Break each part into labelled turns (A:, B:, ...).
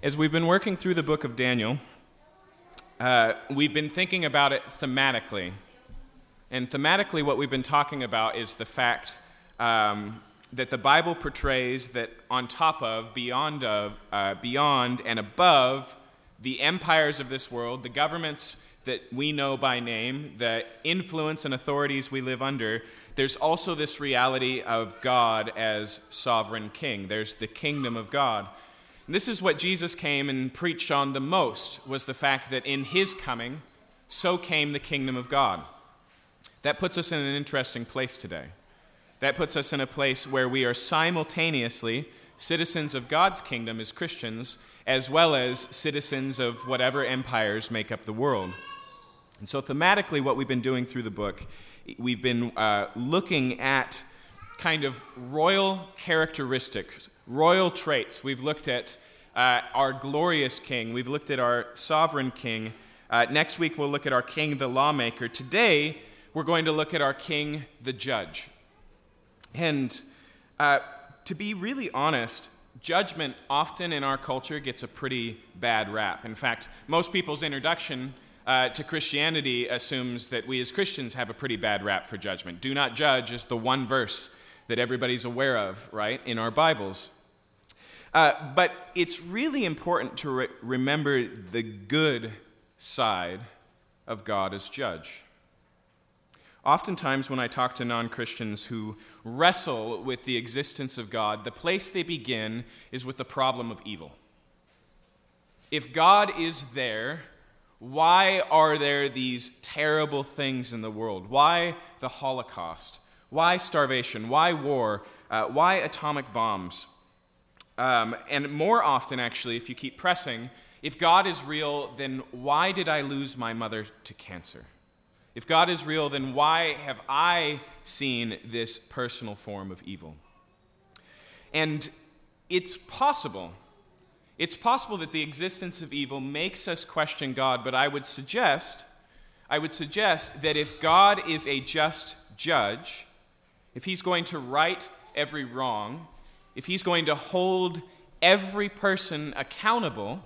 A: As we've been working through the book of Daniel, uh, we've been thinking about it thematically. And thematically, what we've been talking about is the fact um, that the Bible portrays that on top of, beyond, of, uh, beyond and above the empires of this world, the governments that we know by name, the influence and authorities we live under, there's also this reality of God as sovereign king. There's the kingdom of God. And this is what Jesus came and preached on the most was the fact that in his coming so came the kingdom of God. That puts us in an interesting place today. That puts us in a place where we are simultaneously citizens of God's kingdom as Christians, as well as citizens of whatever empires make up the world. And so, thematically, what we've been doing through the book, we've been uh, looking at kind of royal characteristics, royal traits. We've looked at uh, our glorious king, we've looked at our sovereign king. Uh, next week, we'll look at our king, the lawmaker. Today, we're going to look at our king, the judge. And uh, to be really honest, judgment often in our culture gets a pretty bad rap. In fact, most people's introduction uh, to Christianity assumes that we as Christians have a pretty bad rap for judgment. Do not judge is the one verse that everybody's aware of, right, in our Bibles. Uh, but it's really important to re- remember the good side of God as judge. Oftentimes, when I talk to non Christians who wrestle with the existence of God, the place they begin is with the problem of evil. If God is there, why are there these terrible things in the world? Why the Holocaust? Why starvation? Why war? Uh, why atomic bombs? Um, and more often, actually, if you keep pressing, if God is real, then why did I lose my mother to cancer? If God is real, then why have I seen this personal form of evil? And it's possible. It's possible that the existence of evil makes us question God, but I would suggest I would suggest that if God is a just judge, if he's going to right every wrong, if he's going to hold every person accountable,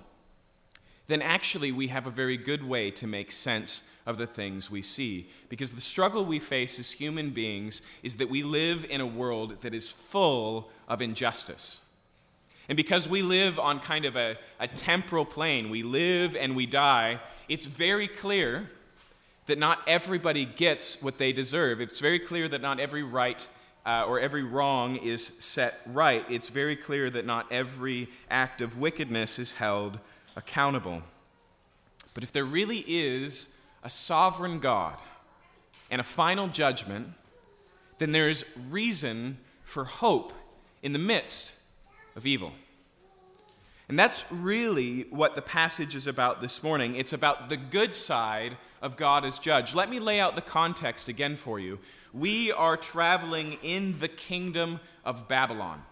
A: then actually we have a very good way to make sense of the things we see. Because the struggle we face as human beings is that we live in a world that is full of injustice. And because we live on kind of a, a temporal plane, we live and we die, it's very clear that not everybody gets what they deserve. It's very clear that not every right uh, or every wrong is set right. It's very clear that not every act of wickedness is held accountable. But if there really is a sovereign God and a final judgment, then there is reason for hope in the midst of evil. And that's really what the passage is about this morning. It's about the good side of God as judge. Let me lay out the context again for you. We are traveling in the kingdom of Babylon.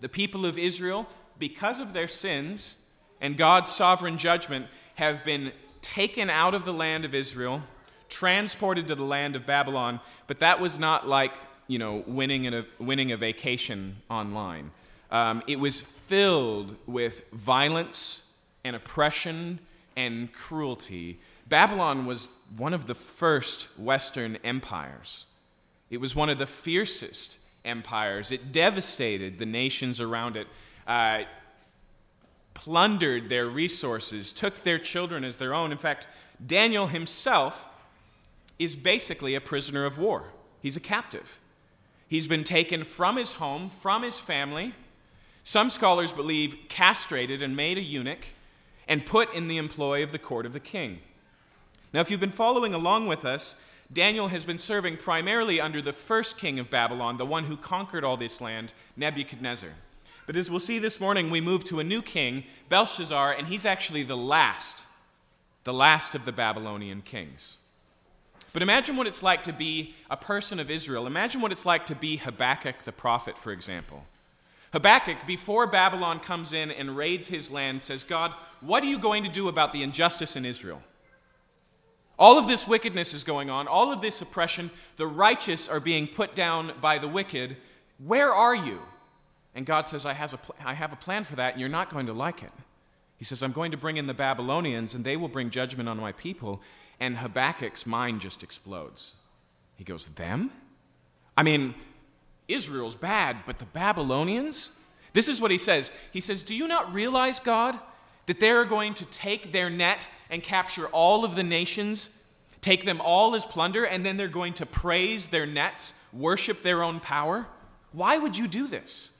A: The people of Israel, because of their sins and God's sovereign judgment, have been taken out of the land of Israel, transported to the land of Babylon, but that was not like, you know, winning a, winning a vacation online. Um, it was filled with violence and oppression and cruelty Babylon was one of the first Western empires. It was one of the fiercest empires. It devastated the nations around it, uh, plundered their resources, took their children as their own. In fact, Daniel himself is basically a prisoner of war, he's a captive. He's been taken from his home, from his family. Some scholars believe castrated and made a eunuch and put in the employ of the court of the king. Now, if you've been following along with us, Daniel has been serving primarily under the first king of Babylon, the one who conquered all this land, Nebuchadnezzar. But as we'll see this morning, we move to a new king, Belshazzar, and he's actually the last, the last of the Babylonian kings. But imagine what it's like to be a person of Israel. Imagine what it's like to be Habakkuk the prophet, for example. Habakkuk, before Babylon comes in and raids his land, says, God, what are you going to do about the injustice in Israel? All of this wickedness is going on, all of this oppression. The righteous are being put down by the wicked. Where are you? And God says, I, has a pl- I have a plan for that, and you're not going to like it. He says, I'm going to bring in the Babylonians, and they will bring judgment on my people. And Habakkuk's mind just explodes. He goes, Them? I mean, Israel's bad, but the Babylonians? This is what he says. He says, Do you not realize, God, that they're going to take their net and capture all of the nations, take them all as plunder, and then they're going to praise their nets, worship their own power? Why would you do this?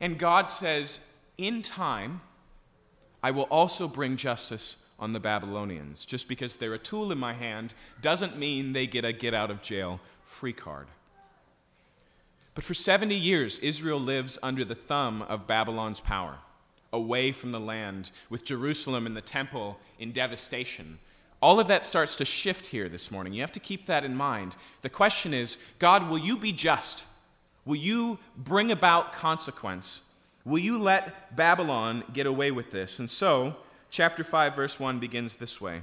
A: And God says, In time, I will also bring justice on the Babylonians. Just because they're a tool in my hand doesn't mean they get a get out of jail free card. But for 70 years, Israel lives under the thumb of Babylon's power away from the land, with Jerusalem and the temple in devastation. All of that starts to shift here this morning. You have to keep that in mind. The question is God, will you be just? Will you bring about consequence? Will you let Babylon get away with this? And so, chapter 5, verse 1 begins this way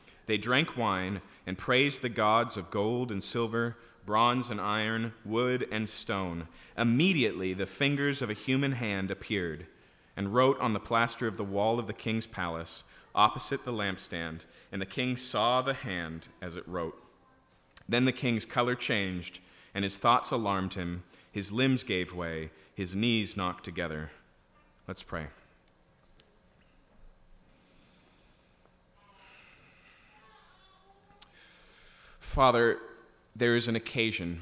A: They drank wine and praised the gods of gold and silver bronze and iron, wood and stone. Immediately the fingers of a human hand appeared and wrote on the plaster of the wall of the king's palace opposite the lampstand, and the king saw the hand as it wrote. Then the king's color changed, and his thoughts alarmed him. His limbs gave way, his knees knocked together. Let's pray. Father, there is an occasion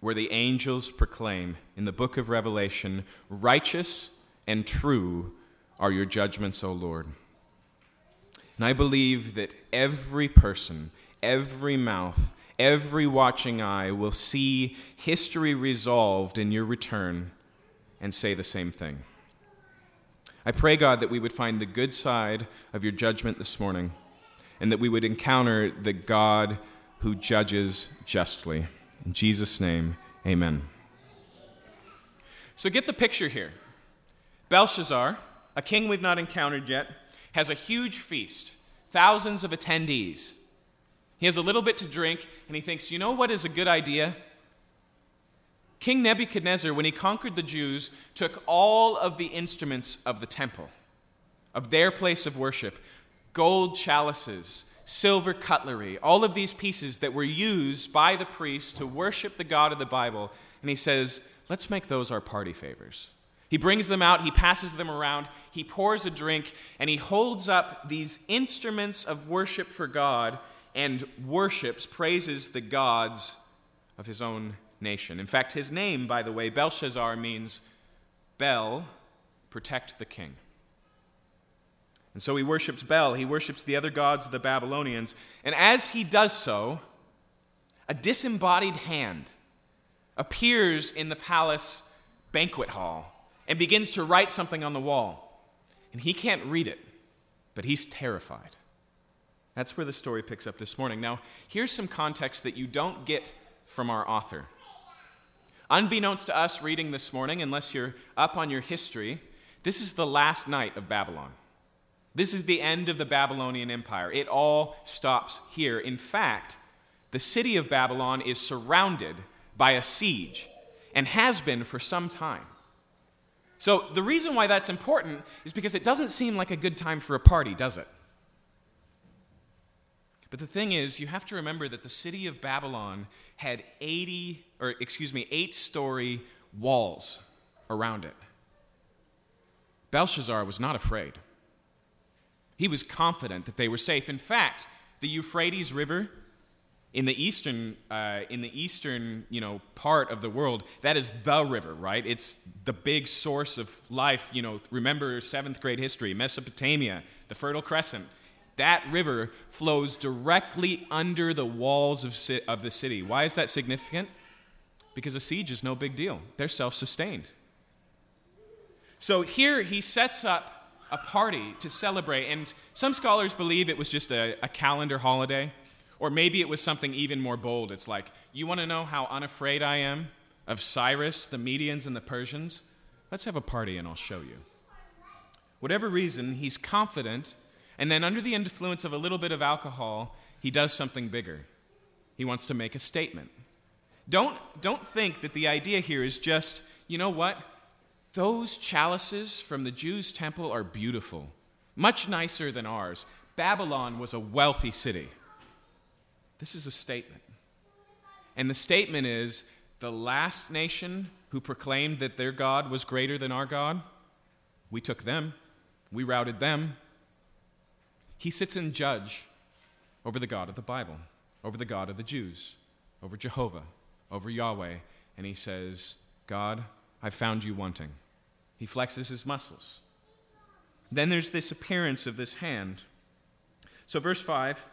A: where the angels proclaim in the book of Revelation, Righteous and true are your judgments, O Lord. And I believe that every person, every mouth, every watching eye will see history resolved in your return and say the same thing. I pray, God, that we would find the good side of your judgment this morning and that we would encounter the God who judges justly. In Jesus' name, amen. So get the picture here. Belshazzar, a king we've not encountered yet, has a huge feast, thousands of attendees. He has a little bit to drink, and he thinks, you know what is a good idea? King Nebuchadnezzar, when he conquered the Jews, took all of the instruments of the temple, of their place of worship gold chalices, silver cutlery, all of these pieces that were used by the priests to worship the God of the Bible. And he says, let's make those our party favors. He brings them out, he passes them around, he pours a drink, and he holds up these instruments of worship for God and worships, praises the gods of his own nation. In fact, his name, by the way, Belshazzar, means Bel, protect the king. And so he worships Bel, he worships the other gods of the Babylonians. And as he does so, a disembodied hand appears in the palace banquet hall and begins to write something on the wall. And he can't read it, but he's terrified. That's where the story picks up this morning. Now, here's some context that you don't get from our author. Unbeknownst to us reading this morning, unless you're up on your history, this is the last night of Babylon. This is the end of the Babylonian Empire. It all stops here. In fact, the city of Babylon is surrounded by a siege and has been for some time. So, the reason why that's important is because it doesn't seem like a good time for a party, does it? But the thing is, you have to remember that the city of Babylon had 80, or excuse me, eight story walls around it. Belshazzar was not afraid. He was confident that they were safe. In fact, the Euphrates River in the eastern, uh, in the eastern you know, part of the world, that is the river, right? It's the big source of life. You know, remember seventh grade history, Mesopotamia, the Fertile Crescent. That river flows directly under the walls of, of the city. Why is that significant? Because a siege is no big deal. They're self sustained. So here he sets up a party to celebrate. And some scholars believe it was just a, a calendar holiday, or maybe it was something even more bold. It's like, you want to know how unafraid I am of Cyrus, the Medians, and the Persians? Let's have a party and I'll show you. Whatever reason, he's confident, and then under the influence of a little bit of alcohol, he does something bigger. He wants to make a statement. Don't, don't think that the idea here is just, you know what? Those chalices from the Jews' temple are beautiful, much nicer than ours. Babylon was a wealthy city. This is a statement. And the statement is the last nation who proclaimed that their God was greater than our God, we took them, we routed them. He sits in judge over the God of the Bible, over the God of the Jews, over Jehovah, over Yahweh, and he says, God, I've found you wanting. He flexes his muscles. Then there's this appearance of this hand. So, verse 5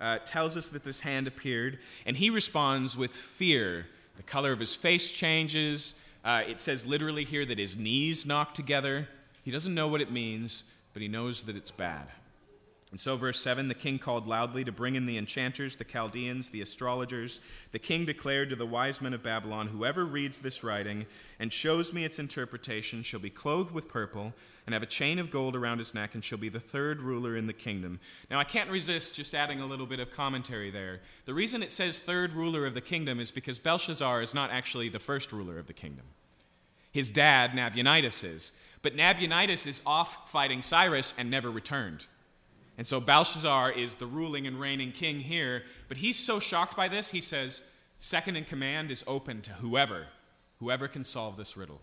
A: uh, tells us that this hand appeared, and he responds with fear. The color of his face changes. Uh, it says literally here that his knees knock together. He doesn't know what it means, but he knows that it's bad. And so, verse 7 the king called loudly to bring in the enchanters, the Chaldeans, the astrologers. The king declared to the wise men of Babylon Whoever reads this writing and shows me its interpretation shall be clothed with purple and have a chain of gold around his neck and shall be the third ruler in the kingdom. Now, I can't resist just adding a little bit of commentary there. The reason it says third ruler of the kingdom is because Belshazzar is not actually the first ruler of the kingdom. His dad, Nabonidus, is. But Nabonidus is off fighting Cyrus and never returned. And so Belshazzar is the ruling and reigning king here, but he's so shocked by this, he says, second in command is open to whoever, whoever can solve this riddle.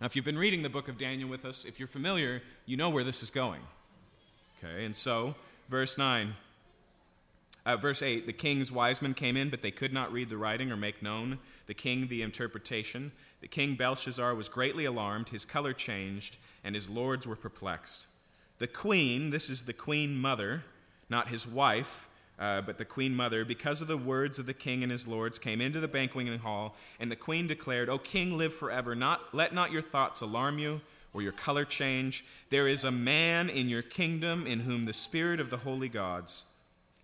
A: Now, if you've been reading the book of Daniel with us, if you're familiar, you know where this is going. Okay, and so, verse 9. Uh, verse 8 The king's wise men came in, but they could not read the writing or make known the king the interpretation. The king Belshazzar was greatly alarmed, his color changed, and his lords were perplexed. The queen, this is the queen mother, not his wife, uh, but the queen mother, because of the words of the king and his lords, came into the banqueting hall, and the queen declared, O king, live forever. Not, let not your thoughts alarm you or your color change. There is a man in your kingdom in whom the spirit of the holy gods.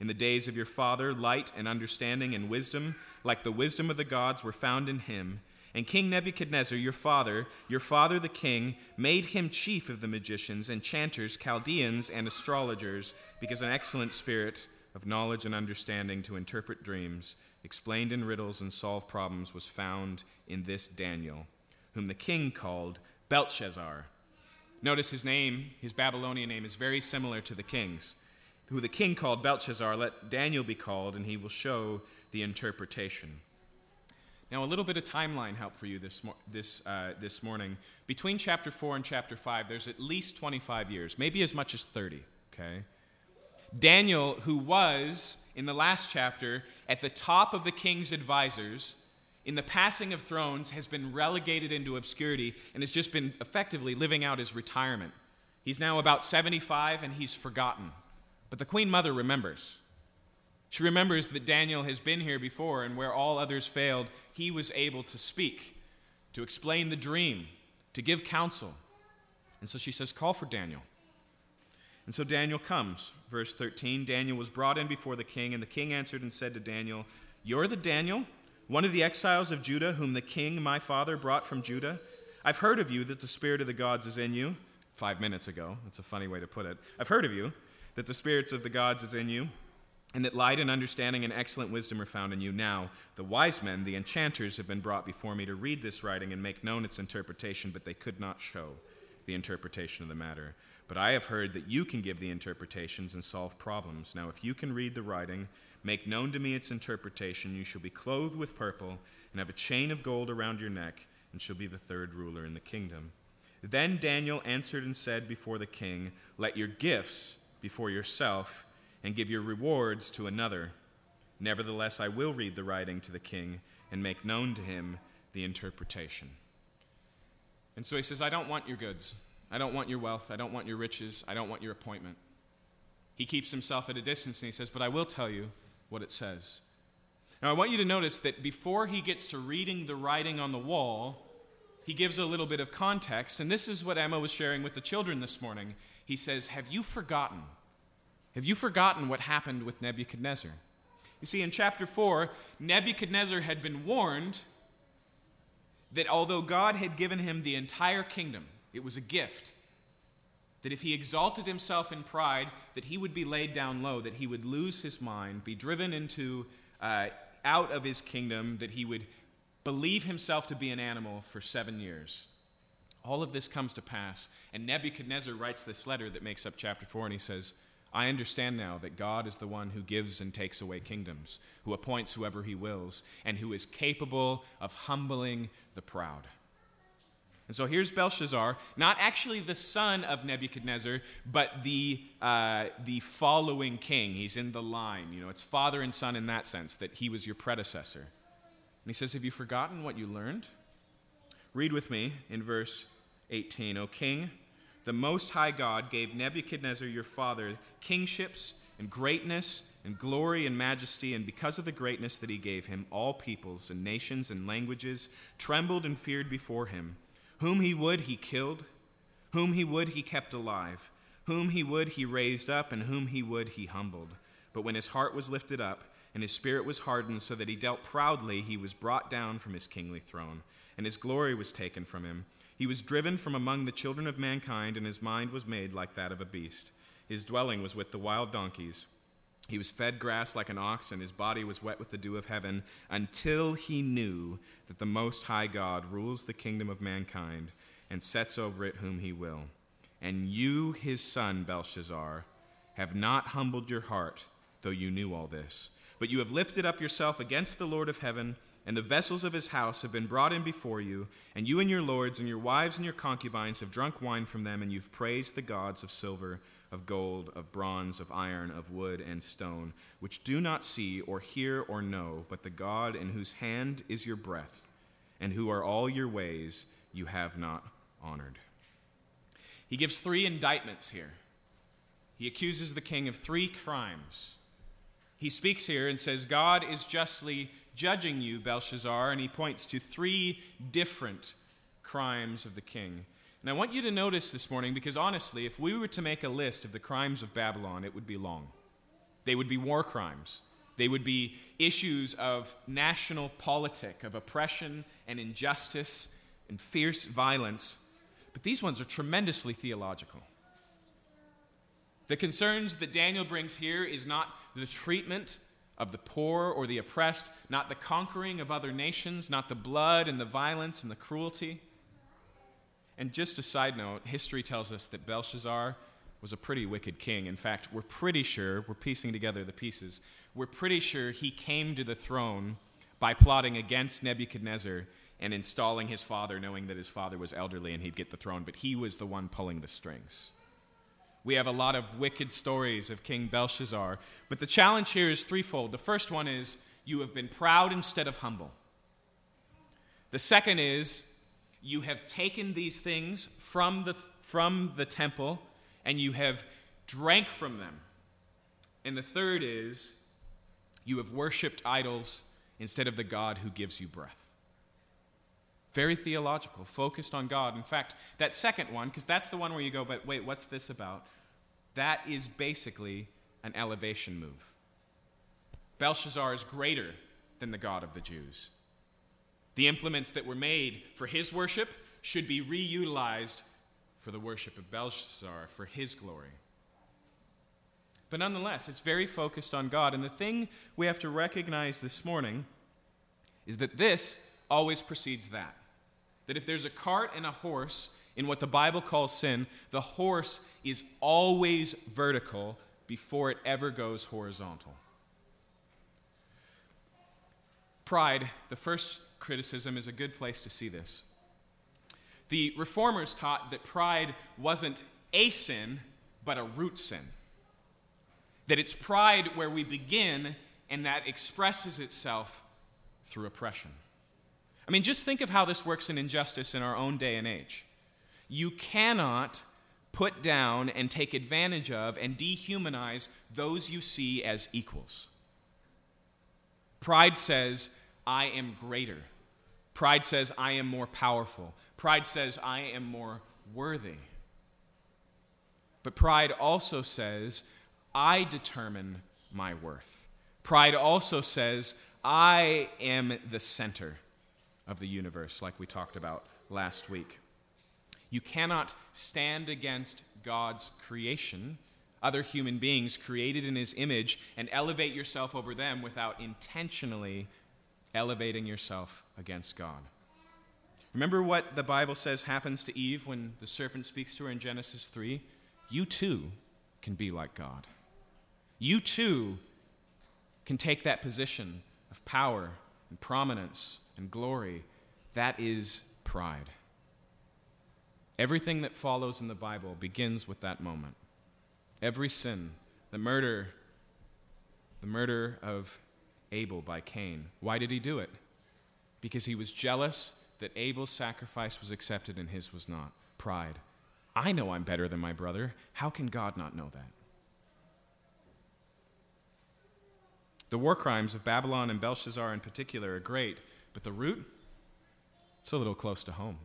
A: In the days of your father, light and understanding and wisdom, like the wisdom of the gods, were found in him. And King Nebuchadnezzar, your father, your father the king, made him chief of the magicians, enchanters, Chaldeans, and astrologers, because an excellent spirit of knowledge and understanding to interpret dreams, explained in riddles, and solve problems was found in this Daniel, whom the king called Belteshazzar. Notice his name, his Babylonian name, is very similar to the king's. Who the king called Belteshazzar, let Daniel be called, and he will show the interpretation. Now, a little bit of timeline help for you this, this, uh, this morning. Between chapter 4 and chapter 5, there's at least 25 years, maybe as much as 30, okay? Daniel, who was, in the last chapter, at the top of the king's advisors, in the passing of thrones, has been relegated into obscurity and has just been effectively living out his retirement. He's now about 75 and he's forgotten. But the Queen Mother remembers. She remembers that Daniel has been here before, and where all others failed, he was able to speak, to explain the dream, to give counsel. And so she says, Call for Daniel. And so Daniel comes. Verse 13 Daniel was brought in before the king, and the king answered and said to Daniel, You're the Daniel, one of the exiles of Judah, whom the king, my father, brought from Judah. I've heard of you that the spirit of the gods is in you. Five minutes ago. That's a funny way to put it. I've heard of you that the spirits of the gods is in you and that light and understanding and excellent wisdom are found in you. Now, the wise men, the enchanters, have been brought before me to read this writing and make known its interpretation, but they could not show the interpretation of the matter. But I have heard that you can give the interpretations and solve problems. Now, if you can read the writing, make known to me its interpretation, you shall be clothed with purple and have a chain of gold around your neck, and shall be the third ruler in the kingdom. Then Daniel answered and said before the king, Let your gifts before yourself and give your rewards to another. Nevertheless, I will read the writing to the king and make known to him the interpretation. And so he says, I don't want your goods. I don't want your wealth. I don't want your riches. I don't want your appointment. He keeps himself at a distance and he says, But I will tell you what it says. Now, I want you to notice that before he gets to reading the writing on the wall, he gives a little bit of context, and this is what Emma was sharing with the children this morning. He says, Have you forgotten? Have you forgotten what happened with Nebuchadnezzar? You see, in chapter 4, Nebuchadnezzar had been warned that although God had given him the entire kingdom, it was a gift, that if he exalted himself in pride, that he would be laid down low, that he would lose his mind, be driven into uh, out of his kingdom, that he would believe himself to be an animal for seven years. All of this comes to pass, and Nebuchadnezzar writes this letter that makes up chapter 4, and he says, I understand now that God is the one who gives and takes away kingdoms, who appoints whoever he wills, and who is capable of humbling the proud. And so here's Belshazzar, not actually the son of Nebuchadnezzar, but the, uh, the following king. He's in the line. You know, it's father and son in that sense, that he was your predecessor. And he says, Have you forgotten what you learned? Read with me in verse 18. O king, the Most High God gave Nebuchadnezzar your father kingships and greatness and glory and majesty, and because of the greatness that he gave him, all peoples and nations and languages trembled and feared before him. Whom he would, he killed, whom he would, he kept alive, whom he would, he raised up, and whom he would, he humbled. But when his heart was lifted up, and his spirit was hardened, so that he dealt proudly, he was brought down from his kingly throne, and his glory was taken from him. He was driven from among the children of mankind, and his mind was made like that of a beast. His dwelling was with the wild donkeys. He was fed grass like an ox, and his body was wet with the dew of heaven, until he knew that the Most High God rules the kingdom of mankind and sets over it whom he will. And you, his son, Belshazzar, have not humbled your heart, though you knew all this. But you have lifted up yourself against the Lord of heaven and the vessels of his house have been brought in before you, and you and your lords and your wives and your concubines have drunk wine from them, and you've praised the gods of silver, of gold, of bronze, of iron, of wood, and stone, which do not see or hear or know, but the God in whose hand is your breath, and who are all your ways you have not honored. He gives three indictments here. He accuses the king of three crimes. He speaks here and says, God is justly judging you, Belshazzar, and he points to three different crimes of the king. And I want you to notice this morning because honestly, if we were to make a list of the crimes of Babylon, it would be long. They would be war crimes. They would be issues of national politic, of oppression and injustice and fierce violence. But these ones are tremendously theological. The concerns that Daniel brings here is not the treatment of the poor or the oppressed, not the conquering of other nations, not the blood and the violence and the cruelty. And just a side note, history tells us that Belshazzar was a pretty wicked king. In fact, we're pretty sure, we're piecing together the pieces, we're pretty sure he came to the throne by plotting against Nebuchadnezzar and installing his father, knowing that his father was elderly and he'd get the throne, but he was the one pulling the strings. We have a lot of wicked stories of King Belshazzar. But the challenge here is threefold. The first one is you have been proud instead of humble. The second is you have taken these things from the, from the temple and you have drank from them. And the third is you have worshiped idols instead of the God who gives you breath. Very theological, focused on God. In fact, that second one, because that's the one where you go, but wait, what's this about? That is basically an elevation move. Belshazzar is greater than the God of the Jews. The implements that were made for his worship should be reutilized for the worship of Belshazzar, for his glory. But nonetheless, it's very focused on God. And the thing we have to recognize this morning is that this always precedes that. That if there's a cart and a horse in what the Bible calls sin, the horse is always vertical before it ever goes horizontal. Pride, the first criticism, is a good place to see this. The reformers taught that pride wasn't a sin, but a root sin. That it's pride where we begin and that expresses itself through oppression. I mean, just think of how this works in injustice in our own day and age. You cannot put down and take advantage of and dehumanize those you see as equals. Pride says, I am greater. Pride says, I am more powerful. Pride says, I am more worthy. But pride also says, I determine my worth. Pride also says, I am the center of the universe, like we talked about last week. You cannot stand against God's creation, other human beings created in his image, and elevate yourself over them without intentionally elevating yourself against God. Remember what the Bible says happens to Eve when the serpent speaks to her in Genesis 3? You too can be like God. You too can take that position of power and prominence and glory. That is pride. Everything that follows in the Bible begins with that moment. Every sin, the murder, the murder of Abel by Cain. Why did he do it? Because he was jealous that Abel's sacrifice was accepted and his was not. Pride. I know I'm better than my brother. How can God not know that? The war crimes of Babylon and Belshazzar in particular are great, but the root, it's a little close to home.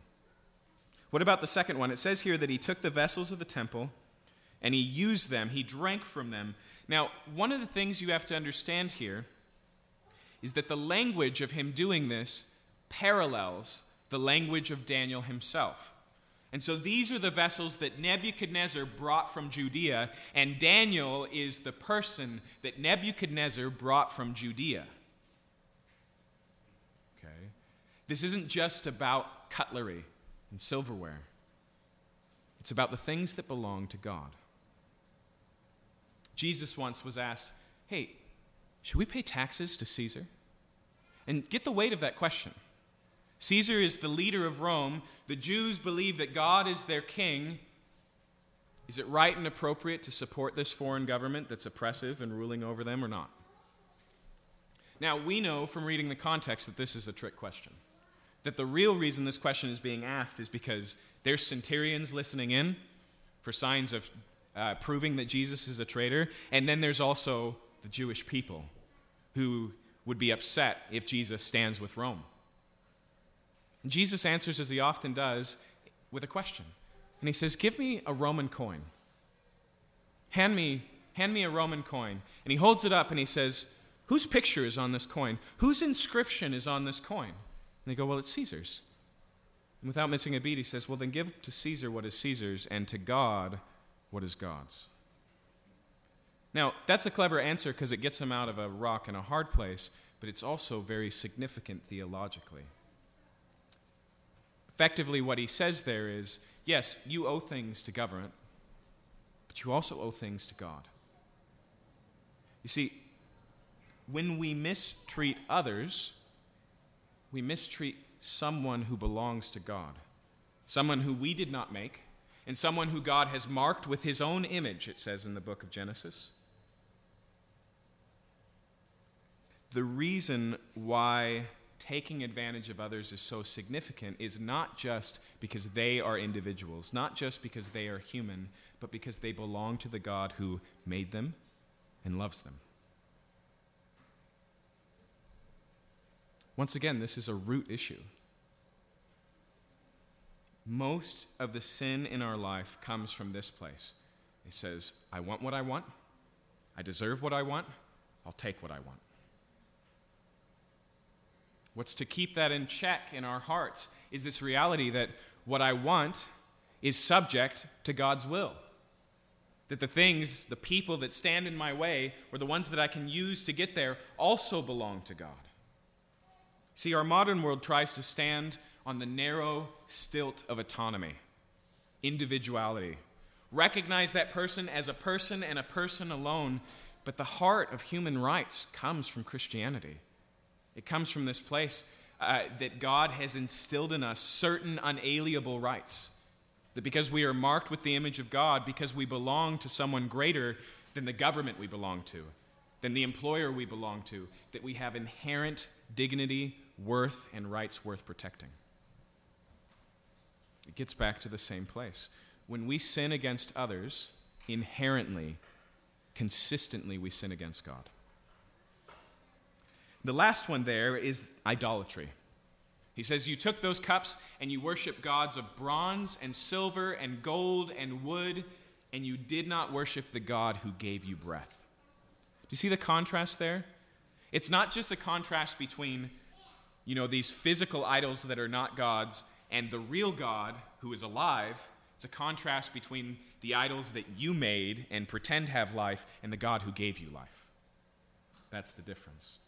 A: What about the second one? It says here that he took the vessels of the temple and he used them, he drank from them. Now, one of the things you have to understand here is that the language of him doing this parallels the language of Daniel himself. And so these are the vessels that Nebuchadnezzar brought from Judea, and Daniel is the person that Nebuchadnezzar brought from Judea. Okay? This isn't just about cutlery and silverware, it's about the things that belong to God. Jesus once was asked, Hey, should we pay taxes to Caesar? And get the weight of that question. Caesar is the leader of Rome. The Jews believe that God is their king. Is it right and appropriate to support this foreign government that's oppressive and ruling over them or not? Now, we know from reading the context that this is a trick question. That the real reason this question is being asked is because there's centurions listening in for signs of uh, proving that Jesus is a traitor, and then there's also the Jewish people who would be upset if Jesus stands with Rome. And Jesus answers, as he often does, with a question. And he says, Give me a Roman coin. Hand me, hand me a Roman coin. And he holds it up and he says, Whose picture is on this coin? Whose inscription is on this coin? And they go, Well, it's Caesar's. And without missing a beat, he says, Well, then give to Caesar what is Caesar's, and to God what is God's. Now, that's a clever answer because it gets him out of a rock and a hard place, but it's also very significant theologically. Effectively, what he says there is yes, you owe things to government, but you also owe things to God. You see, when we mistreat others, we mistreat someone who belongs to God, someone who we did not make, and someone who God has marked with his own image, it says in the book of Genesis. The reason why taking advantage of others is so significant is not just because they are individuals, not just because they are human, but because they belong to the God who made them and loves them. Once again, this is a root issue. Most of the sin in our life comes from this place. It says, I want what I want, I deserve what I want, I'll take what I want. What's to keep that in check in our hearts is this reality that what I want is subject to God's will. That the things, the people that stand in my way, or the ones that I can use to get there, also belong to God. See, our modern world tries to stand on the narrow stilt of autonomy, individuality. Recognize that person as a person and a person alone, but the heart of human rights comes from Christianity. It comes from this place uh, that God has instilled in us certain unalienable rights. That because we are marked with the image of God, because we belong to someone greater than the government we belong to, than the employer we belong to, that we have inherent dignity, worth, and rights worth protecting. It gets back to the same place. When we sin against others, inherently, consistently, we sin against God. The last one there is idolatry. He says, You took those cups and you worship gods of bronze and silver and gold and wood, and you did not worship the God who gave you breath. Do you see the contrast there? It's not just the contrast between, you know, these physical idols that are not gods and the real God who is alive. It's a contrast between the idols that you made and pretend have life and the God who gave you life. That's the difference.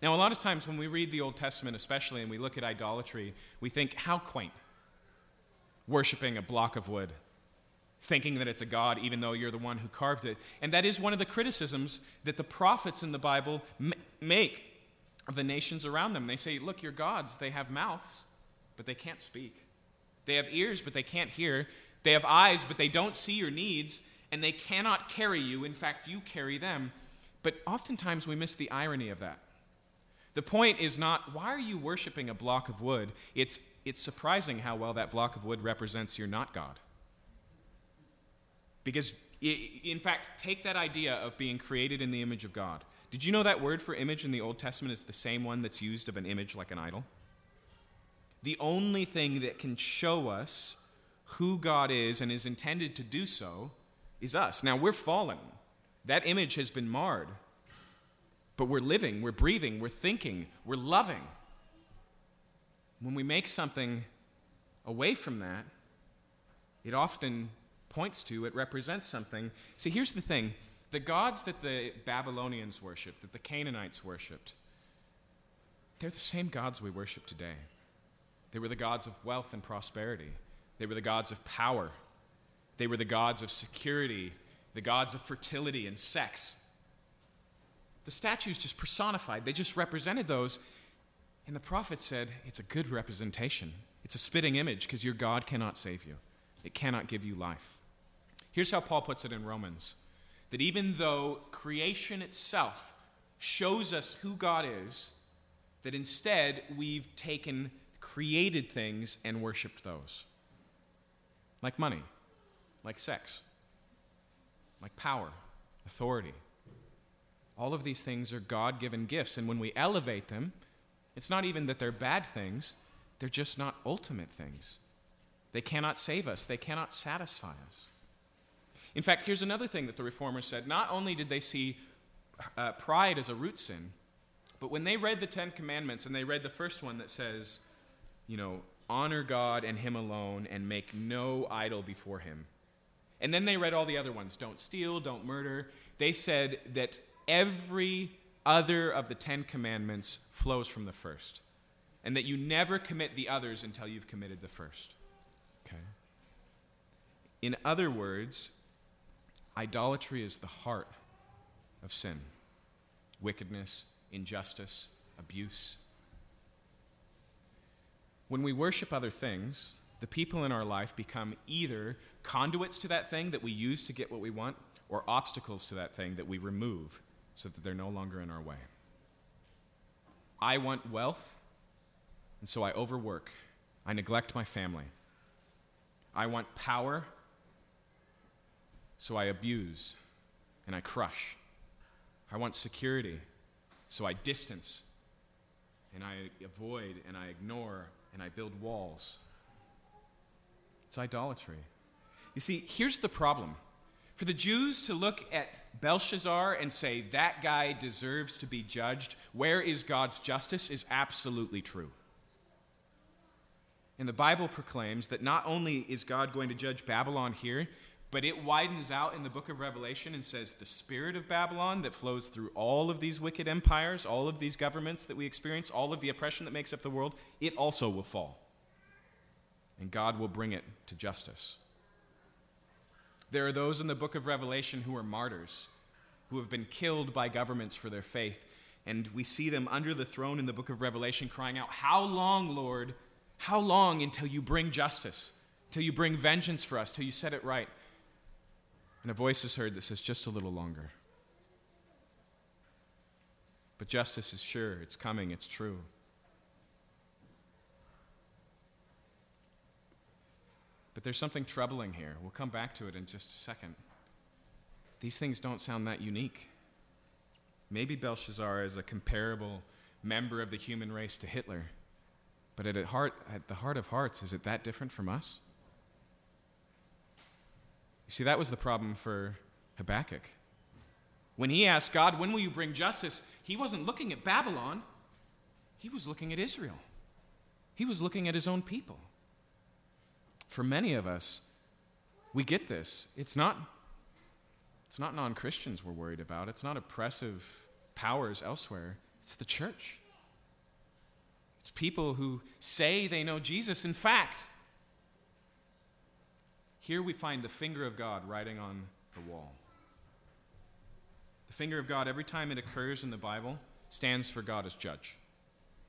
A: Now, a lot of times when we read the Old Testament, especially, and we look at idolatry, we think, how quaint. Worshiping a block of wood, thinking that it's a God, even though you're the one who carved it. And that is one of the criticisms that the prophets in the Bible m- make the nations around them. They say, look, your gods, they have mouths, but they can't speak. They have ears, but they can't hear. They have eyes, but they don't see your needs, and they cannot carry you. In fact, you carry them. But oftentimes we miss the irony of that. The point is not, why are you worshiping a block of wood? It's, it's surprising how well that block of wood represents your not God. Because, in fact, take that idea of being created in the image of God. Did you know that word for image in the Old Testament is the same one that's used of an image like an idol? The only thing that can show us who God is and is intended to do so is us. Now, we're fallen. That image has been marred. But we're living, we're breathing, we're thinking, we're loving. When we make something away from that, it often points to, it represents something. See, here's the thing the gods that the Babylonians worshiped, that the Canaanites worshiped, they're the same gods we worship today. They were the gods of wealth and prosperity, they were the gods of power, they were the gods of security, the gods of fertility and sex. The statues just personified, they just represented those. And the prophet said, It's a good representation. It's a spitting image because your God cannot save you, it cannot give you life. Here's how Paul puts it in Romans that even though creation itself shows us who God is, that instead we've taken created things and worshiped those. Like money, like sex, like power, authority, all of these things are God given gifts. And when we elevate them, it's not even that they're bad things, they're just not ultimate things. They cannot save us, they cannot satisfy us. In fact, here's another thing that the reformers said. Not only did they see uh, pride as a root sin, but when they read the Ten Commandments and they read the first one that says, you know, honor God and Him alone and make no idol before Him. And then they read all the other ones don't steal, don't murder. They said that every other of the Ten Commandments flows from the first, and that you never commit the others until you've committed the first. Okay? In other words, idolatry is the heart of sin wickedness, injustice, abuse. When we worship other things, the people in our life become either conduits to that thing that we use to get what we want or obstacles to that thing that we remove so that they're no longer in our way. I want wealth, and so I overwork. I neglect my family. I want power, so I abuse and I crush. I want security, so I distance and I avoid and I ignore and I build walls. It's idolatry. You see, here's the problem for the Jews to look at Belshazzar and say, that guy deserves to be judged, where is God's justice, is absolutely true. And the Bible proclaims that not only is God going to judge Babylon here, but it widens out in the book of Revelation and says the spirit of Babylon that flows through all of these wicked empires, all of these governments that we experience, all of the oppression that makes up the world, it also will fall. And God will bring it to justice. There are those in the book of Revelation who are martyrs, who have been killed by governments for their faith. And we see them under the throne in the book of Revelation crying out, How long, Lord? How long until you bring justice, till you bring vengeance for us, till you set it right? And a voice is heard that says, Just a little longer. But justice is sure, it's coming, it's true. But there's something troubling here. We'll come back to it in just a second. These things don't sound that unique. Maybe Belshazzar is a comparable member of the human race to Hitler, But at, heart, at the heart of hearts, is it that different from us? You see, that was the problem for Habakkuk. When he asked God, When will you bring justice? he wasn't looking at Babylon, he was looking at Israel. He was looking at his own people. For many of us, we get this. It's not, it's not non Christians we're worried about, it's not oppressive powers elsewhere, it's the church. It's people who say they know Jesus. In fact, here we find the finger of God writing on the wall. The finger of God, every time it occurs in the Bible, stands for God as judge.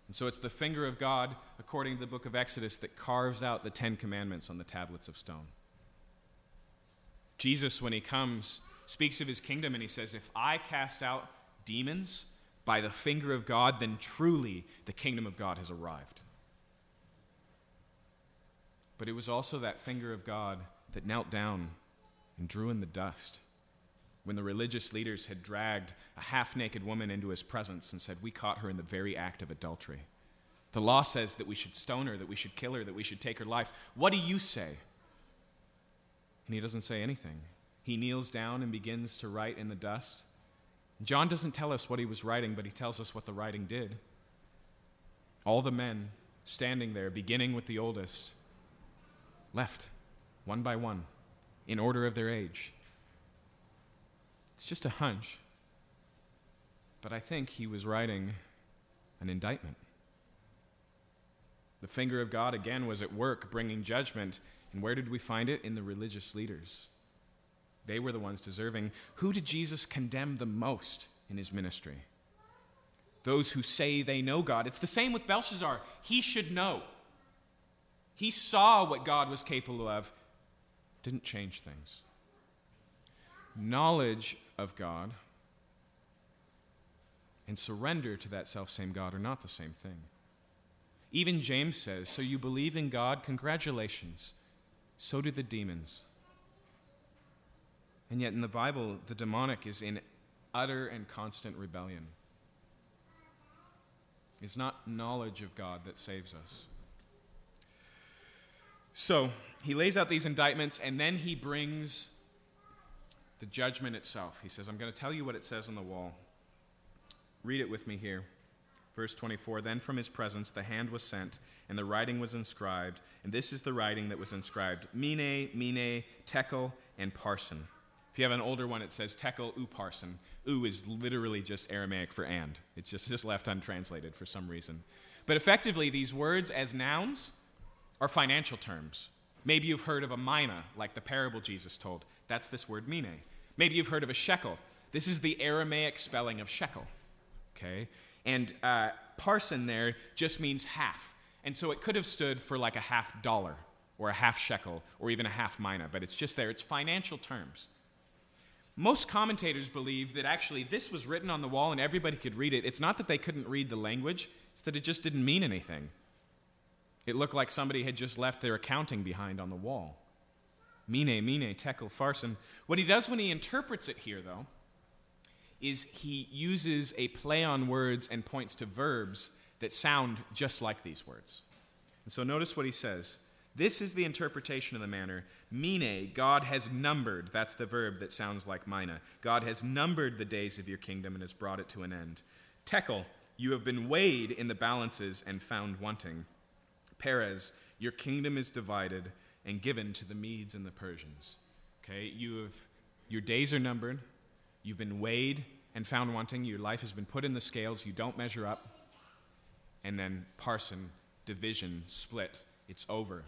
A: And so it's the finger of God, according to the book of Exodus, that carves out the Ten Commandments on the tablets of stone. Jesus, when he comes, speaks of his kingdom and he says, If I cast out demons by the finger of God, then truly the kingdom of God has arrived. But it was also that finger of God that knelt down and drew in the dust when the religious leaders had dragged a half naked woman into his presence and said, We caught her in the very act of adultery. The law says that we should stone her, that we should kill her, that we should take her life. What do you say? And he doesn't say anything. He kneels down and begins to write in the dust. John doesn't tell us what he was writing, but he tells us what the writing did. All the men standing there, beginning with the oldest, left one by one in order of their age. It's just a hunch. But I think he was writing an indictment. The finger of God again was at work bringing judgment. And where did we find it? In the religious leaders. They were the ones deserving. Who did Jesus condemn the most in his ministry? Those who say they know God. It's the same with Belshazzar. He should know. He saw what God was capable of, didn't change things knowledge of God and surrender to that self same God are not the same thing. Even James says, So you believe in God? Congratulations. So do the demons. And yet in the Bible, the demonic is in utter and constant rebellion. It's not knowledge of God that saves us. So he lays out these indictments and then he brings the judgment itself. He says, I'm going to tell you what it says on the wall. Read it with me here. Verse 24 Then from his presence the hand was sent, and the writing was inscribed. And this is the writing that was inscribed Mene, Mene, Tekel, and Parsin. If you have an older one, it says Tekel, Upharsin. U is literally just Aramaic for and. It's just, just left untranslated for some reason. But effectively, these words as nouns are financial terms. Maybe you've heard of a mina, like the parable Jesus told. That's this word mene. Maybe you've heard of a shekel. This is the Aramaic spelling of shekel. Okay? And uh, parsin there just means half. And so it could have stood for like a half dollar or a half shekel or even a half mina, but it's just there. It's financial terms. Most commentators believe that actually this was written on the wall and everybody could read it. It's not that they couldn't read the language, it's that it just didn't mean anything. It looked like somebody had just left their accounting behind on the wall. Mene, mene, tekel, farsin. What he does when he interprets it here, though, is he uses a play on words and points to verbs that sound just like these words. And so notice what he says. This is the interpretation of the manner. Mene, God has numbered, that's the verb that sounds like mina. God has numbered the days of your kingdom and has brought it to an end. Tekel, you have been weighed in the balances and found wanting. Peres, your kingdom is divided and given to the Medes and the Persians. Okay, you have, your days are numbered, you've been weighed and found wanting, your life has been put in the scales, you don't measure up, and then parsin, division, split, it's over.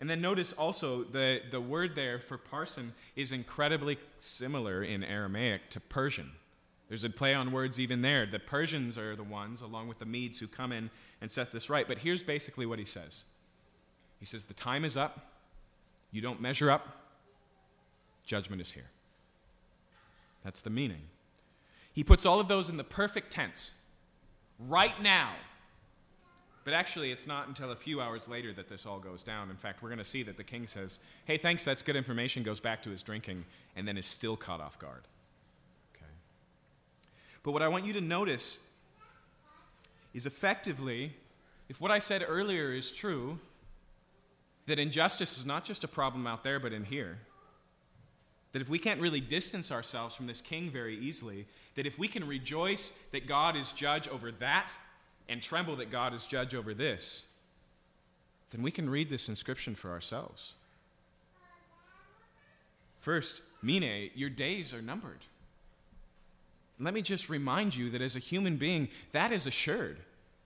A: And then notice also the, the word there for parsin is incredibly similar in Aramaic to Persian. There's a play on words even there. The Persians are the ones, along with the Medes, who come in and set this right. But here's basically what he says He says, The time is up. You don't measure up. Judgment is here. That's the meaning. He puts all of those in the perfect tense. Right now. But actually, it's not until a few hours later that this all goes down. In fact, we're going to see that the king says, Hey, thanks, that's good information, goes back to his drinking, and then is still caught off guard. But what I want you to notice is effectively if what I said earlier is true, that injustice is not just a problem out there, but in here, that if we can't really distance ourselves from this king very easily, that if we can rejoice that God is judge over that and tremble that God is judge over this, then we can read this inscription for ourselves. First, Mene, your days are numbered. Let me just remind you that as a human being, that is assured.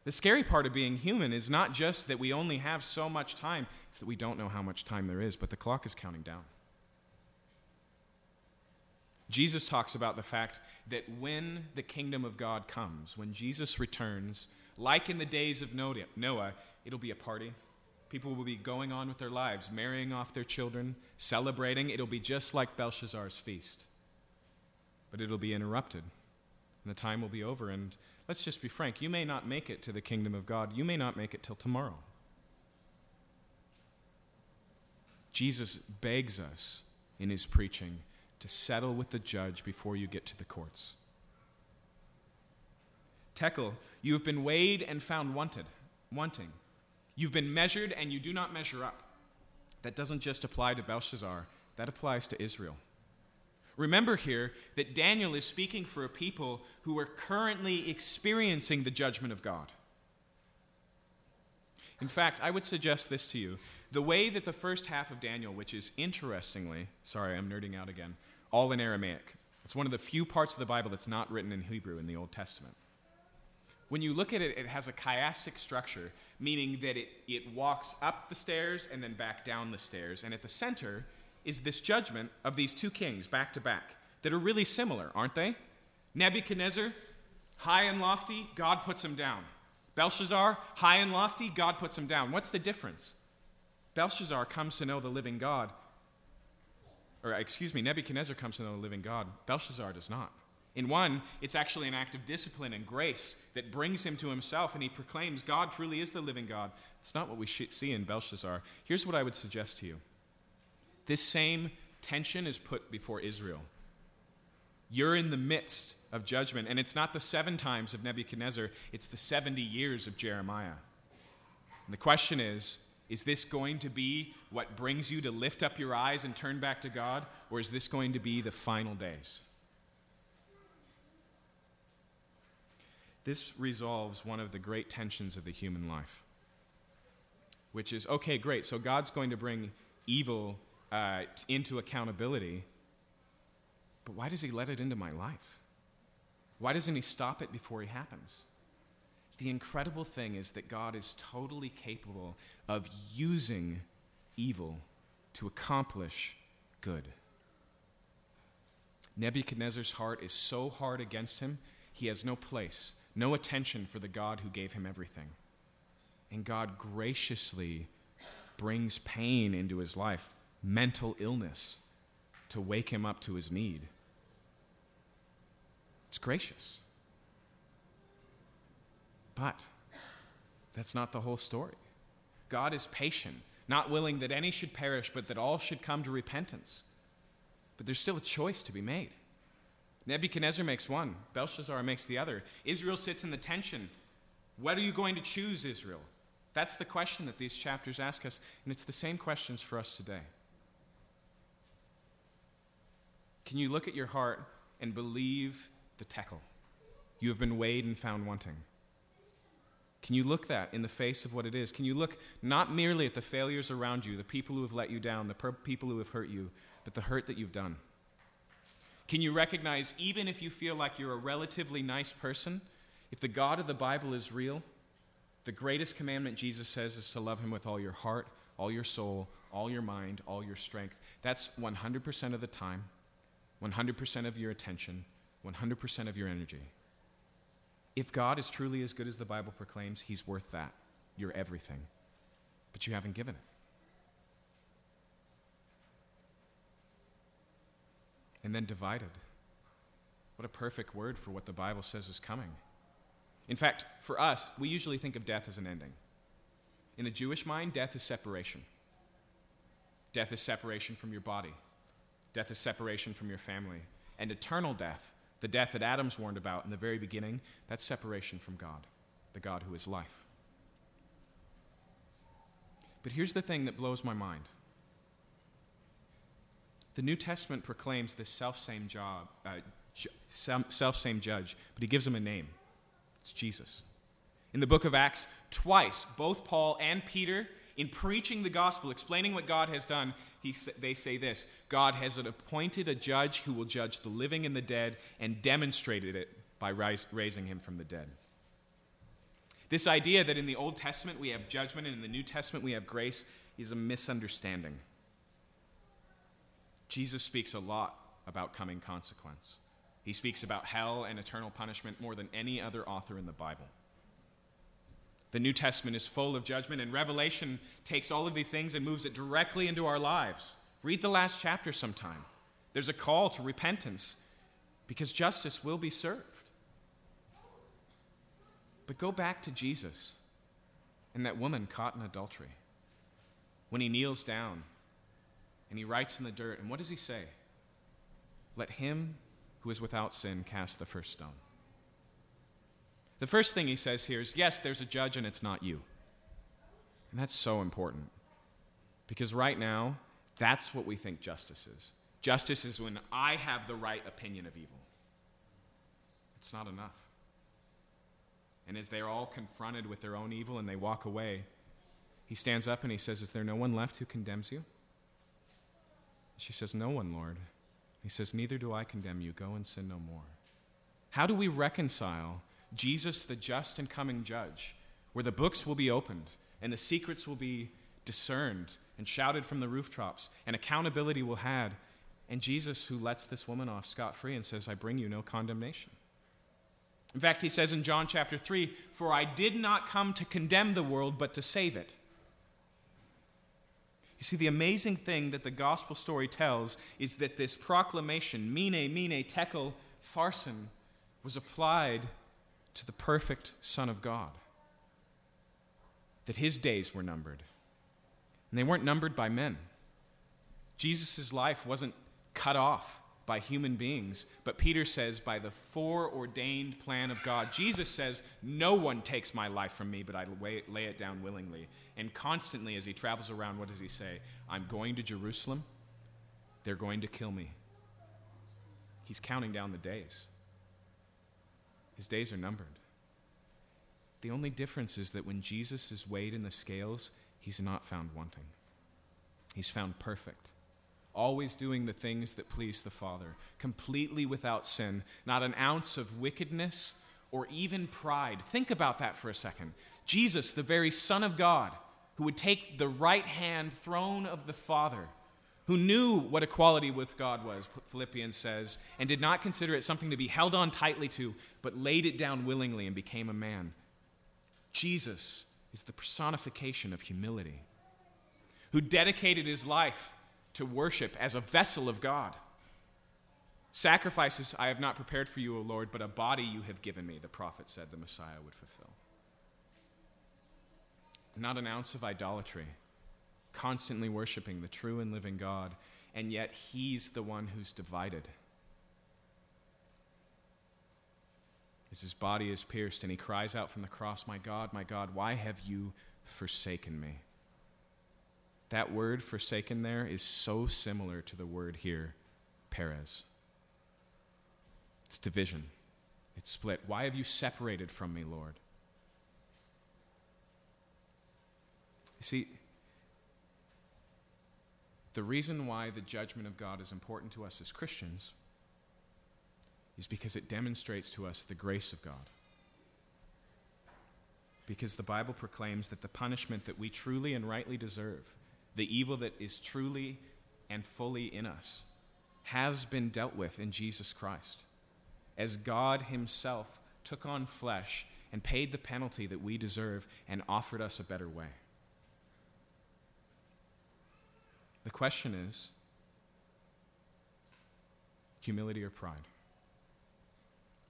A: The scary part of being human is not just that we only have so much time, it's that we don't know how much time there is, but the clock is counting down. Jesus talks about the fact that when the kingdom of God comes, when Jesus returns, like in the days of Noah, it'll be a party. People will be going on with their lives, marrying off their children, celebrating. It'll be just like Belshazzar's feast. But it'll be interrupted, and the time will be over. And let's just be frank you may not make it to the kingdom of God, you may not make it till tomorrow. Jesus begs us in his preaching to settle with the judge before you get to the courts. Tekel, you have been weighed and found wanted, wanting. You've been measured and you do not measure up. That doesn't just apply to Belshazzar, that applies to Israel. Remember here that Daniel is speaking for a people who are currently experiencing the judgment of God. In fact, I would suggest this to you. The way that the first half of Daniel, which is interestingly, sorry, I'm nerding out again, all in Aramaic. It's one of the few parts of the Bible that's not written in Hebrew in the Old Testament. When you look at it, it has a chiastic structure, meaning that it, it walks up the stairs and then back down the stairs. And at the center is this judgment of these two kings back to back that are really similar, aren't they? Nebuchadnezzar, high and lofty, God puts him down. Belshazzar, high and lofty, God puts him down. What's the difference? Belshazzar comes to know the living God, or excuse me, Nebuchadnezzar comes to know the living God. Belshazzar does not. In one, it's actually an act of discipline and grace that brings him to himself, and he proclaims God truly is the living God. It's not what we see in Belshazzar. Here's what I would suggest to you this same tension is put before Israel. You're in the midst of judgment, and it's not the seven times of Nebuchadnezzar, it's the 70 years of Jeremiah. And the question is is this going to be what brings you to lift up your eyes and turn back to God, or is this going to be the final days? This resolves one of the great tensions of the human life, which is okay, great, so God's going to bring evil uh, into accountability, but why does He let it into my life? Why doesn't He stop it before it happens? the incredible thing is that God is totally capable of using evil to accomplish good. Nebuchadnezzar's heart is so hard against him, he has no place, no attention for the God who gave him everything. And God graciously brings pain into his life, mental illness, to wake him up to his need. It's gracious. But that's not the whole story. God is patient, not willing that any should perish, but that all should come to repentance. But there's still a choice to be made. Nebuchadnezzar makes one, Belshazzar makes the other. Israel sits in the tension. What are you going to choose, Israel? That's the question that these chapters ask us, and it's the same questions for us today. Can you look at your heart and believe the tekel? You have been weighed and found wanting. Can you look that in the face of what it is? Can you look not merely at the failures around you, the people who have let you down, the per- people who have hurt you, but the hurt that you've done? Can you recognize, even if you feel like you're a relatively nice person, if the God of the Bible is real, the greatest commandment Jesus says is to love him with all your heart, all your soul, all your mind, all your strength. That's 100% of the time, 100% of your attention, 100% of your energy. If God is truly as good as the Bible proclaims, He's worth that. You're everything. But you haven't given it. And then divided. What a perfect word for what the Bible says is coming. In fact, for us, we usually think of death as an ending. In the Jewish mind, death is separation. Death is separation from your body. Death is separation from your family. And eternal death the death that Adam's warned about in the very beginning, that's separation from God, the God who is life. But here's the thing that blows my mind. The New Testament proclaims this self same job, uh, ju- self same judge, but he gives him a name. It's Jesus. In the book of Acts, twice, both Paul and Peter, in preaching the gospel, explaining what God has done, he, they say this God has appointed a judge who will judge the living and the dead and demonstrated it by rise, raising him from the dead. This idea that in the Old Testament we have judgment and in the New Testament we have grace is a misunderstanding. Jesus speaks a lot about coming consequence. He speaks about hell and eternal punishment more than any other author in the Bible. The New Testament is full of judgment, and Revelation takes all of these things and moves it directly into our lives. Read the last chapter sometime. There's a call to repentance because justice will be served. But go back to Jesus and that woman caught in adultery. When he kneels down and he writes in the dirt, and what does he say? Let him who is without sin cast the first stone. The first thing he says here is yes, there's a judge and it's not you. And that's so important. Because right now, that's what we think justice is. Justice is when I have the right opinion of evil. It's not enough. And as they're all confronted with their own evil and they walk away, he stands up and he says, Is there no one left who condemns you? She says, No one, Lord. He says, Neither do I condemn you. Go and sin no more. How do we reconcile Jesus, the just and coming judge, where the books will be opened and the secrets will be discerned and shouted from the rooftops and accountability will had, and Jesus, who lets this woman off scot free and says, I bring you no condemnation? In fact, he says in John chapter 3 For I did not come to condemn the world, but to save it. You see, the amazing thing that the gospel story tells is that this proclamation, mene, mene, tekel, pharsin, was applied to the perfect Son of God. That his days were numbered. And they weren't numbered by men. Jesus' life wasn't cut off by human beings, but Peter says by the foreordained plan of God. Jesus says, No one takes my life from me, but I lay it down willingly. And constantly, as he travels around, what does he say? I'm going to Jerusalem. They're going to kill me. He's counting down the days. His days are numbered. The only difference is that when Jesus is weighed in the scales, he's not found wanting. He's found perfect always doing the things that please the Father, completely without sin, not an ounce of wickedness or even pride. Think about that for a second. Jesus, the very Son of God, who would take the right hand throne of the Father, who knew what equality with God was, Philippians says, and did not consider it something to be held on tightly to, but laid it down willingly and became a man. Jesus is the personification of humility, who dedicated his life to worship as a vessel of God. Sacrifices I have not prepared for you, O Lord, but a body you have given me, the prophet said the Messiah would fulfill. Not an ounce of idolatry, constantly worshiping the true and living God, and yet He's the one who's divided. As his body is pierced, and he cries out from the cross, My God, my God, why have you forsaken me? That word forsaken there is so similar to the word here, Peres. It's division, it's split. Why have you separated from me, Lord? You see, the reason why the judgment of God is important to us as Christians is because it demonstrates to us the grace of God. Because the Bible proclaims that the punishment that we truly and rightly deserve the evil that is truly and fully in us, has been dealt with in Jesus Christ. As God Himself took on flesh and paid the penalty that we deserve and offered us a better way. The question is humility or pride?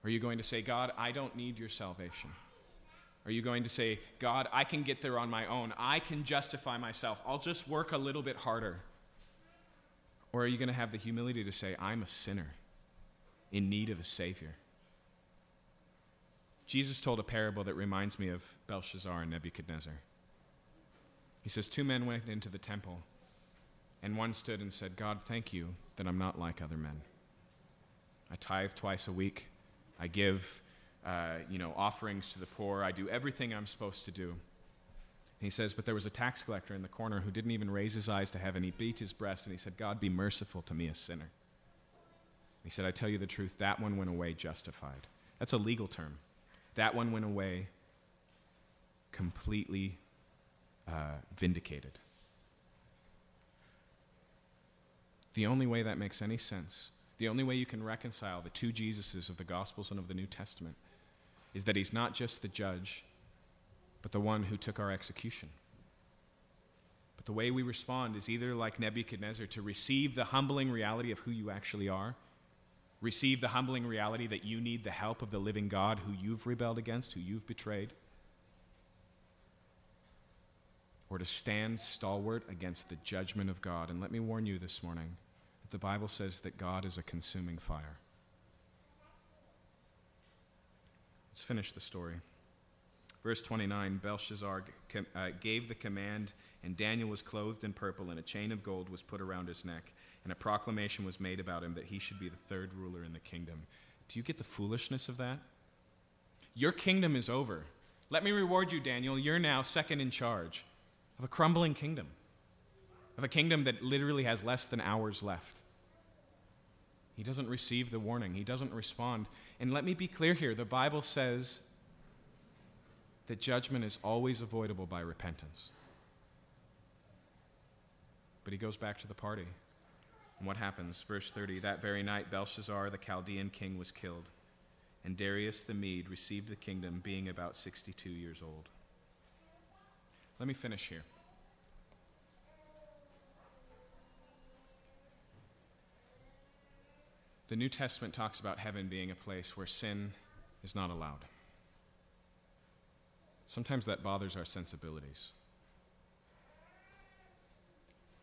A: Are you going to say, God, I don't need your salvation? Are you going to say, God, I can get there on my own. I can justify myself. I'll just work a little bit harder. Or are you going to have the humility to say, I'm a sinner in need of a Savior? Jesus told a parable that reminds me of Belshazzar and Nebuchadnezzar. He says, Two men went into the temple, and one stood and said, God, thank you that I'm not like other men. I tithe twice a week. I give, uh, you know, offerings to the poor. I do everything I'm supposed to do. he says, But there was a tax collector in the corner who didn't even raise his eyes to heaven. He beat his breast and he said, God, be merciful to me, a sinner. He said, I tell you the truth, that one went away justified. That's a legal term. That one went away completely uh, vindicated. The only way that makes any sense, the only way you can reconcile the two Jesuses of the Gospels and of the New Testament, is that he's not just the judge, but the one who took our execution. But the way we respond is either like Nebuchadnezzar to receive the humbling reality of who you actually are, receive the humbling reality that you need the help of the living God who you've rebelled against, who you've betrayed, or to stand stalwart against the judgment of God. And let me warn you this morning the Bible says that God is a consuming fire. Let's finish the story. Verse 29 Belshazzar uh, gave the command, and Daniel was clothed in purple, and a chain of gold was put around his neck, and a proclamation was made about him that he should be the third ruler in the kingdom. Do you get the foolishness of that? Your kingdom is over. Let me reward you, Daniel. You're now second in charge of a crumbling kingdom, of a kingdom that literally has less than hours left. He doesn't receive the warning, he doesn't respond. And let me be clear here the Bible says that judgment is always avoidable by repentance. But he goes back to the party. And what happens? Verse 30 That very night, Belshazzar, the Chaldean king, was killed, and Darius the Mede received the kingdom, being about 62 years old. Let me finish here. The New Testament talks about heaven being a place where sin is not allowed. Sometimes that bothers our sensibilities.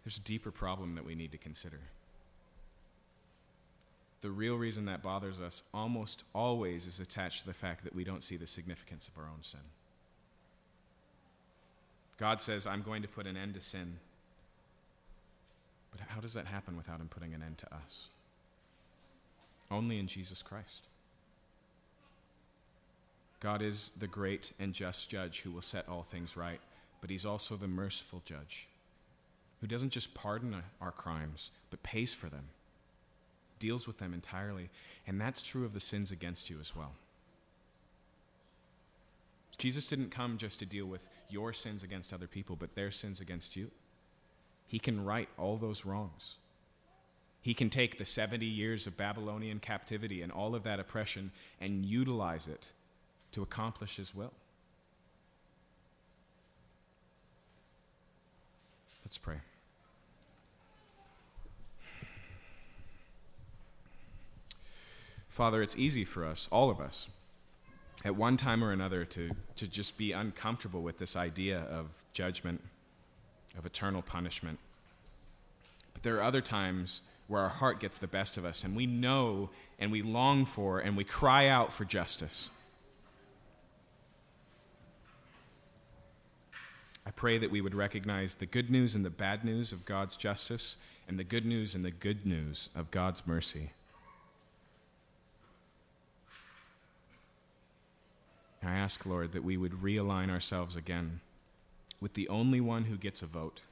A: There's a deeper problem that we need to consider. The real reason that bothers us almost always is attached to the fact that we don't see the significance of our own sin. God says, I'm going to put an end to sin. But how does that happen without Him putting an end to us? Only in Jesus Christ. God is the great and just judge who will set all things right, but He's also the merciful judge who doesn't just pardon our crimes, but pays for them, deals with them entirely. And that's true of the sins against you as well. Jesus didn't come just to deal with your sins against other people, but their sins against you. He can right all those wrongs. He can take the 70 years of Babylonian captivity and all of that oppression and utilize it to accomplish His will. Let's pray. Father, it's easy for us, all of us, at one time or another to, to just be uncomfortable with this idea of judgment, of eternal punishment. But there are other times where our heart gets the best of us and we know and we long for and we cry out for justice. I pray that we would recognize the good news and the bad news of God's justice and the good news and the good news of God's mercy. I ask, Lord, that we would realign ourselves again with the only one who gets a vote,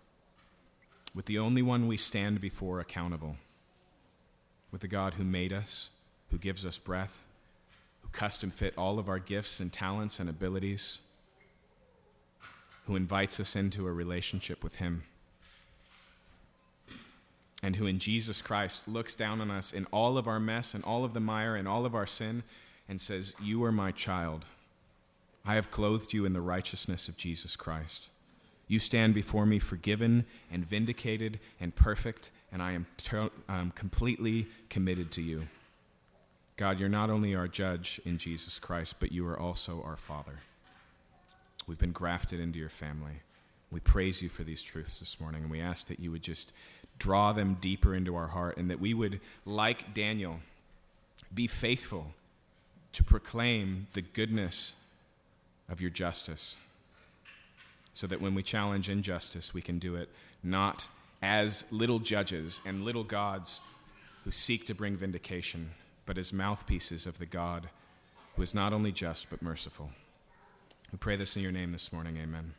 A: with the only one we stand before accountable, with the God who made us, who gives us breath, who custom fit all of our gifts and talents and abilities, who invites us into a relationship with Him, and who in Jesus Christ looks down on us in all of our mess and all of the mire and all of our sin and says, You are my child. I have clothed you in the righteousness of Jesus Christ. You stand before me forgiven and vindicated and perfect, and I am ter- I'm completely committed to you. God, you're not only our judge in Jesus Christ, but you are also our Father. We've been grafted into your family. We praise you for these truths this morning, and we ask that you would just draw them deeper into our heart, and that we would, like Daniel, be faithful to proclaim the goodness of your justice so that when we challenge injustice, we can do it not as little judges and little gods who seek to bring vindication, but as mouthpieces of the God who is not only just but merciful. We pray this in your name this morning. Amen.